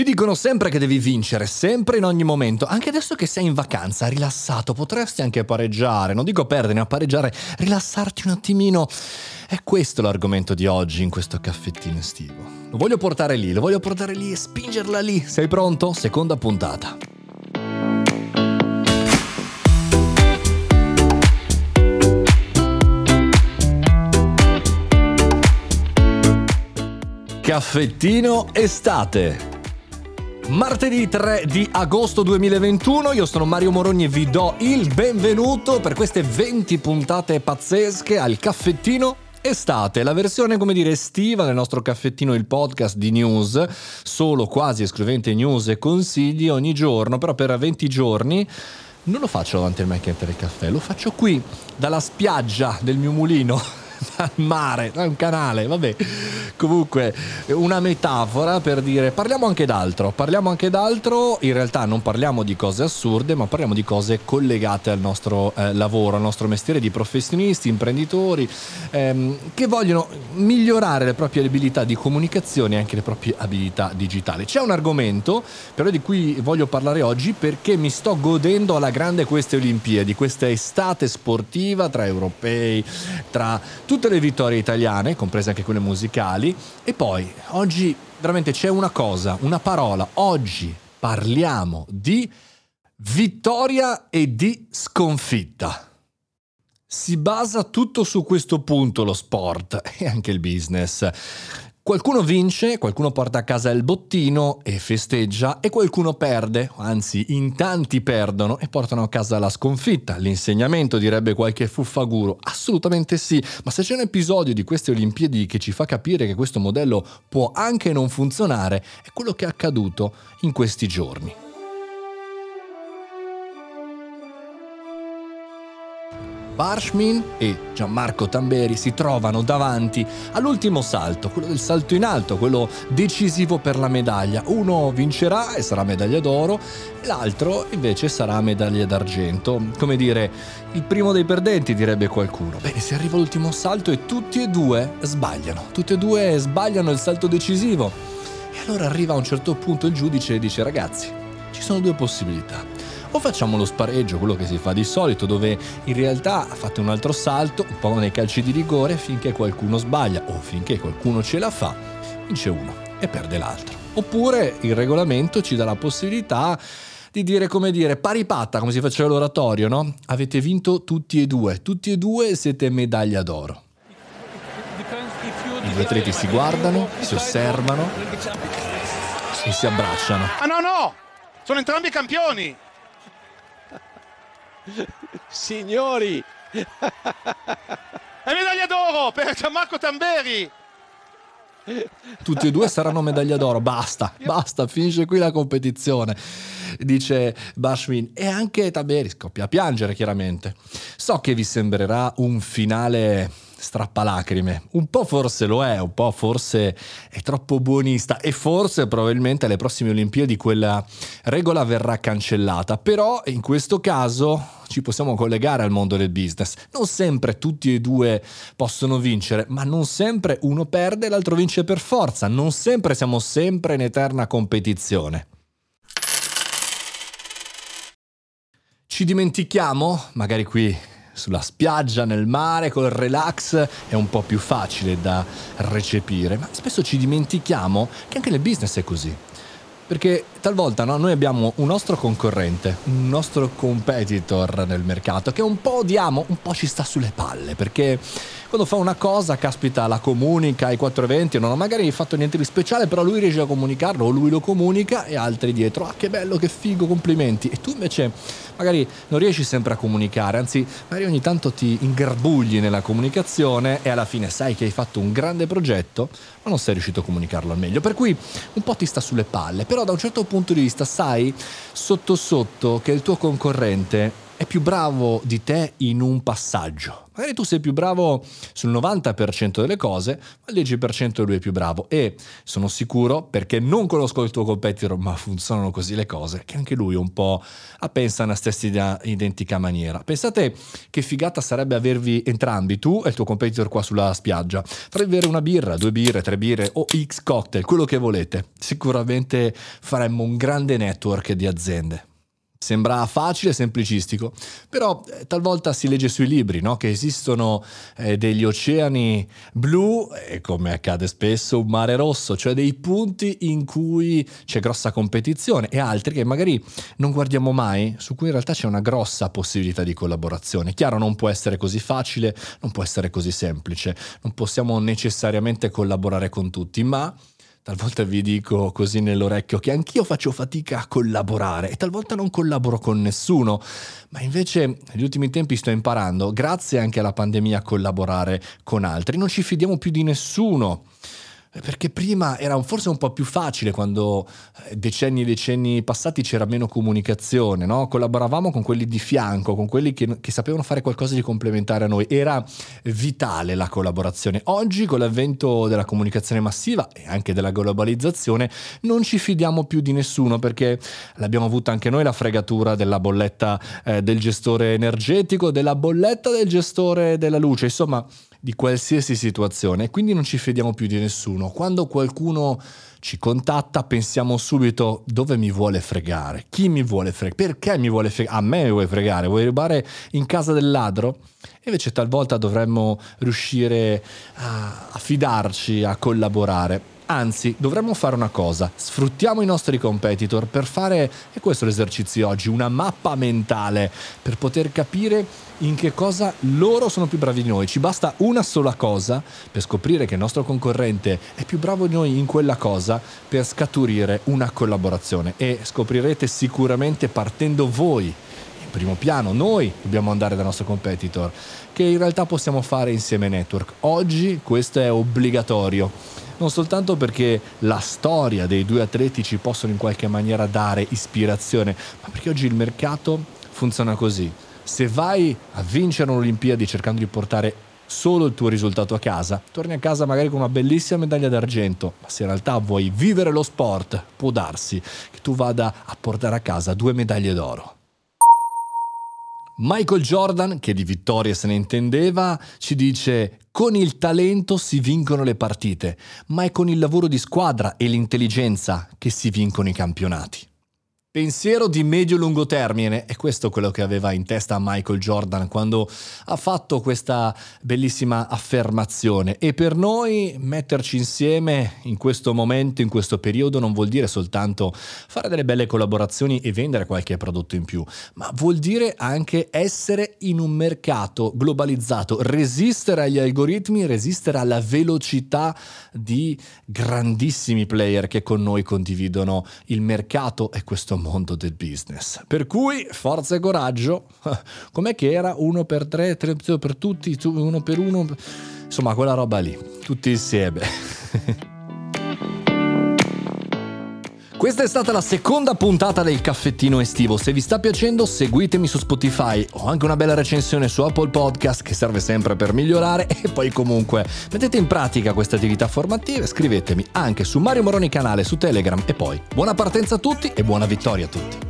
Ti dicono sempre che devi vincere, sempre in ogni momento. Anche adesso che sei in vacanza, rilassato, potresti anche pareggiare. Non dico perdere, ma pareggiare, rilassarti un attimino. È questo l'argomento di oggi in questo caffettino estivo. Lo voglio portare lì, lo voglio portare lì e spingerla lì. Sei pronto? Seconda puntata. Caffettino estate. Martedì 3 di agosto 2021, io sono Mario Morogni e vi do il benvenuto per queste 20 puntate pazzesche al caffettino estate, la versione come dire estiva del nostro caffettino, il podcast di news, solo quasi escludente news e consigli ogni giorno, però per 20 giorni non lo faccio davanti al macchinetta del caffè, lo faccio qui, dalla spiaggia del mio mulino dal mare, da un canale, vabbè. Comunque, una metafora per dire parliamo anche d'altro, parliamo anche d'altro, in realtà non parliamo di cose assurde, ma parliamo di cose collegate al nostro eh, lavoro, al nostro mestiere di professionisti, imprenditori ehm, che vogliono migliorare le proprie abilità di comunicazione e anche le proprie abilità digitali. C'è un argomento però di cui voglio parlare oggi perché mi sto godendo alla grande queste Olimpiadi, questa estate sportiva tra europei, tra tutte le vittorie italiane, comprese anche quelle musicali. E poi, oggi veramente c'è una cosa, una parola. Oggi parliamo di vittoria e di sconfitta. Si basa tutto su questo punto lo sport e anche il business. Qualcuno vince, qualcuno porta a casa il bottino e festeggia e qualcuno perde, anzi in tanti perdono e portano a casa la sconfitta, l'insegnamento direbbe qualche fuffaguro, assolutamente sì, ma se c'è un episodio di queste Olimpiadi che ci fa capire che questo modello può anche non funzionare, è quello che è accaduto in questi giorni. Barshmin e Gianmarco Tamberi si trovano davanti all'ultimo salto, quello del salto in alto, quello decisivo per la medaglia. Uno vincerà e sarà medaglia d'oro, l'altro invece sarà medaglia d'argento. Come dire, il primo dei perdenti direbbe qualcuno. Bene, si arriva all'ultimo salto e tutti e due sbagliano, tutti e due sbagliano il salto decisivo. E allora arriva a un certo punto il giudice e dice ragazzi, ci sono due possibilità o facciamo lo spareggio, quello che si fa di solito, dove in realtà fate un altro salto, un po' nei calci di rigore, finché qualcuno sbaglia o finché qualcuno ce la fa, vince uno e perde l'altro. Oppure il regolamento ci dà la possibilità di dire come dire pari patta, come si faceva l'oratorio, no? Avete vinto tutti e due, tutti e due siete medaglia d'oro. I due atleti si guardano, si osservano e si abbracciano. Ah no no! Sono entrambi campioni! Signori! È medaglia d'oro per Gianmarco Tamberi! Tutti e due saranno medaglia d'oro, basta, basta, finisce qui la competizione, dice Bashwin. E anche Tamberi scoppia a piangere, chiaramente. So che vi sembrerà un finale strappalacrime. Un po' forse lo è, un po' forse è troppo buonista e forse probabilmente alle prossime Olimpiadi quella regola verrà cancellata, però in questo caso ci possiamo collegare al mondo del business. Non sempre tutti e due possono vincere, ma non sempre uno perde e l'altro vince per forza, non sempre siamo sempre in eterna competizione. Ci dimentichiamo, magari qui sulla spiaggia, nel mare, col relax è un po' più facile da recepire, ma spesso ci dimentichiamo che anche nel business è così. Perché talvolta no, noi abbiamo un nostro concorrente, un nostro competitor nel mercato che un po' odiamo, un po' ci sta sulle palle, perché quando fa una cosa, caspita, la comunica ai 420, non ha magari fatto niente di speciale, però lui riesce a comunicarlo, o lui lo comunica e altri dietro, ah che bello, che figo, complimenti. E tu invece magari non riesci sempre a comunicare, anzi magari ogni tanto ti ingarbugli nella comunicazione e alla fine sai che hai fatto un grande progetto, ma non sei riuscito a comunicarlo al meglio. Per cui un po' ti sta sulle palle, però da un certo punto di vista sai sotto sotto che il tuo concorrente è più bravo di te in un passaggio. Magari tu sei più bravo sul 90% delle cose, ma il 10% lui è più bravo. E sono sicuro, perché non conosco il tuo competitor, ma funzionano così le cose, che anche lui un po' pensa nella stessa identica maniera. Pensate che figata sarebbe avervi entrambi, tu e il tuo competitor qua sulla spiaggia. Farei bere una birra, due birre, tre birre o X cocktail, quello che volete. Sicuramente faremmo un grande network di aziende. Sembra facile, semplicistico, però eh, talvolta si legge sui libri no? che esistono eh, degli oceani blu e come accade spesso un mare rosso, cioè dei punti in cui c'è grossa competizione e altri che magari non guardiamo mai, su cui in realtà c'è una grossa possibilità di collaborazione. Chiaro, non può essere così facile, non può essere così semplice, non possiamo necessariamente collaborare con tutti, ma Talvolta vi dico così nell'orecchio che anch'io faccio fatica a collaborare e talvolta non collaboro con nessuno, ma invece negli ultimi tempi sto imparando, grazie anche alla pandemia, a collaborare con altri. Non ci fidiamo più di nessuno. Perché prima era forse un po' più facile quando eh, decenni e decenni passati c'era meno comunicazione, no? collaboravamo con quelli di fianco, con quelli che, che, sapevano fare qualcosa di complementare a noi, era vitale la collaborazione. Oggi con l'avvento della comunicazione massiva e anche della globalizzazione non ci fidiamo più di nessuno perché l'abbiamo avuta anche noi la fregatura della bolletta eh, del gestore energetico, della bolletta del gestore della luce, insomma di qualsiasi situazione quindi non ci fidiamo più di nessuno. Quando qualcuno ci contatta pensiamo subito dove mi vuole fregare, chi mi vuole fregare, perché mi vuole fregare, a me mi vuoi fregare, vuoi rubare in casa del ladro? E invece talvolta dovremmo riuscire a fidarci, a collaborare. Anzi, dovremmo fare una cosa, sfruttiamo i nostri competitor per fare, e questo è l'esercizio oggi, una mappa mentale per poter capire in che cosa loro sono più bravi di noi. Ci basta una sola cosa per scoprire che il nostro concorrente è più bravo di noi in quella cosa per scaturire una collaborazione e scoprirete sicuramente partendo voi primo piano, noi dobbiamo andare dal nostro competitor, che in realtà possiamo fare insieme network. Oggi questo è obbligatorio non soltanto perché la storia dei due atleti ci possono in qualche maniera dare ispirazione, ma perché oggi il mercato funziona così. Se vai a vincere un'Olimpiadi cercando di portare solo il tuo risultato a casa, torni a casa magari con una bellissima medaglia d'argento, ma se in realtà vuoi vivere lo sport, può darsi che tu vada a portare a casa due medaglie d'oro. Michael Jordan, che di vittorie se ne intendeva, ci dice con il talento si vincono le partite, ma è con il lavoro di squadra e l'intelligenza che si vincono i campionati. Pensiero di medio-lungo termine, e questo è quello che aveva in testa Michael Jordan quando ha fatto questa bellissima affermazione. E per noi metterci insieme in questo momento, in questo periodo, non vuol dire soltanto fare delle belle collaborazioni e vendere qualche prodotto in più, ma vuol dire anche essere in un mercato globalizzato, resistere agli algoritmi, resistere alla velocità di grandissimi player che con noi condividono il mercato e questo mondo del business. Per cui forza e coraggio, com'è che era? Uno per tre, tre per tutti, uno per uno, insomma quella roba lì, tutti insieme. Questa è stata la seconda puntata del caffettino estivo. Se vi sta piacendo, seguitemi su Spotify. Ho anche una bella recensione su Apple Podcast che serve sempre per migliorare. E poi, comunque, mettete in pratica queste attività formative. Scrivetemi anche su Mario Moroni canale su Telegram. E poi, buona partenza a tutti e buona vittoria a tutti.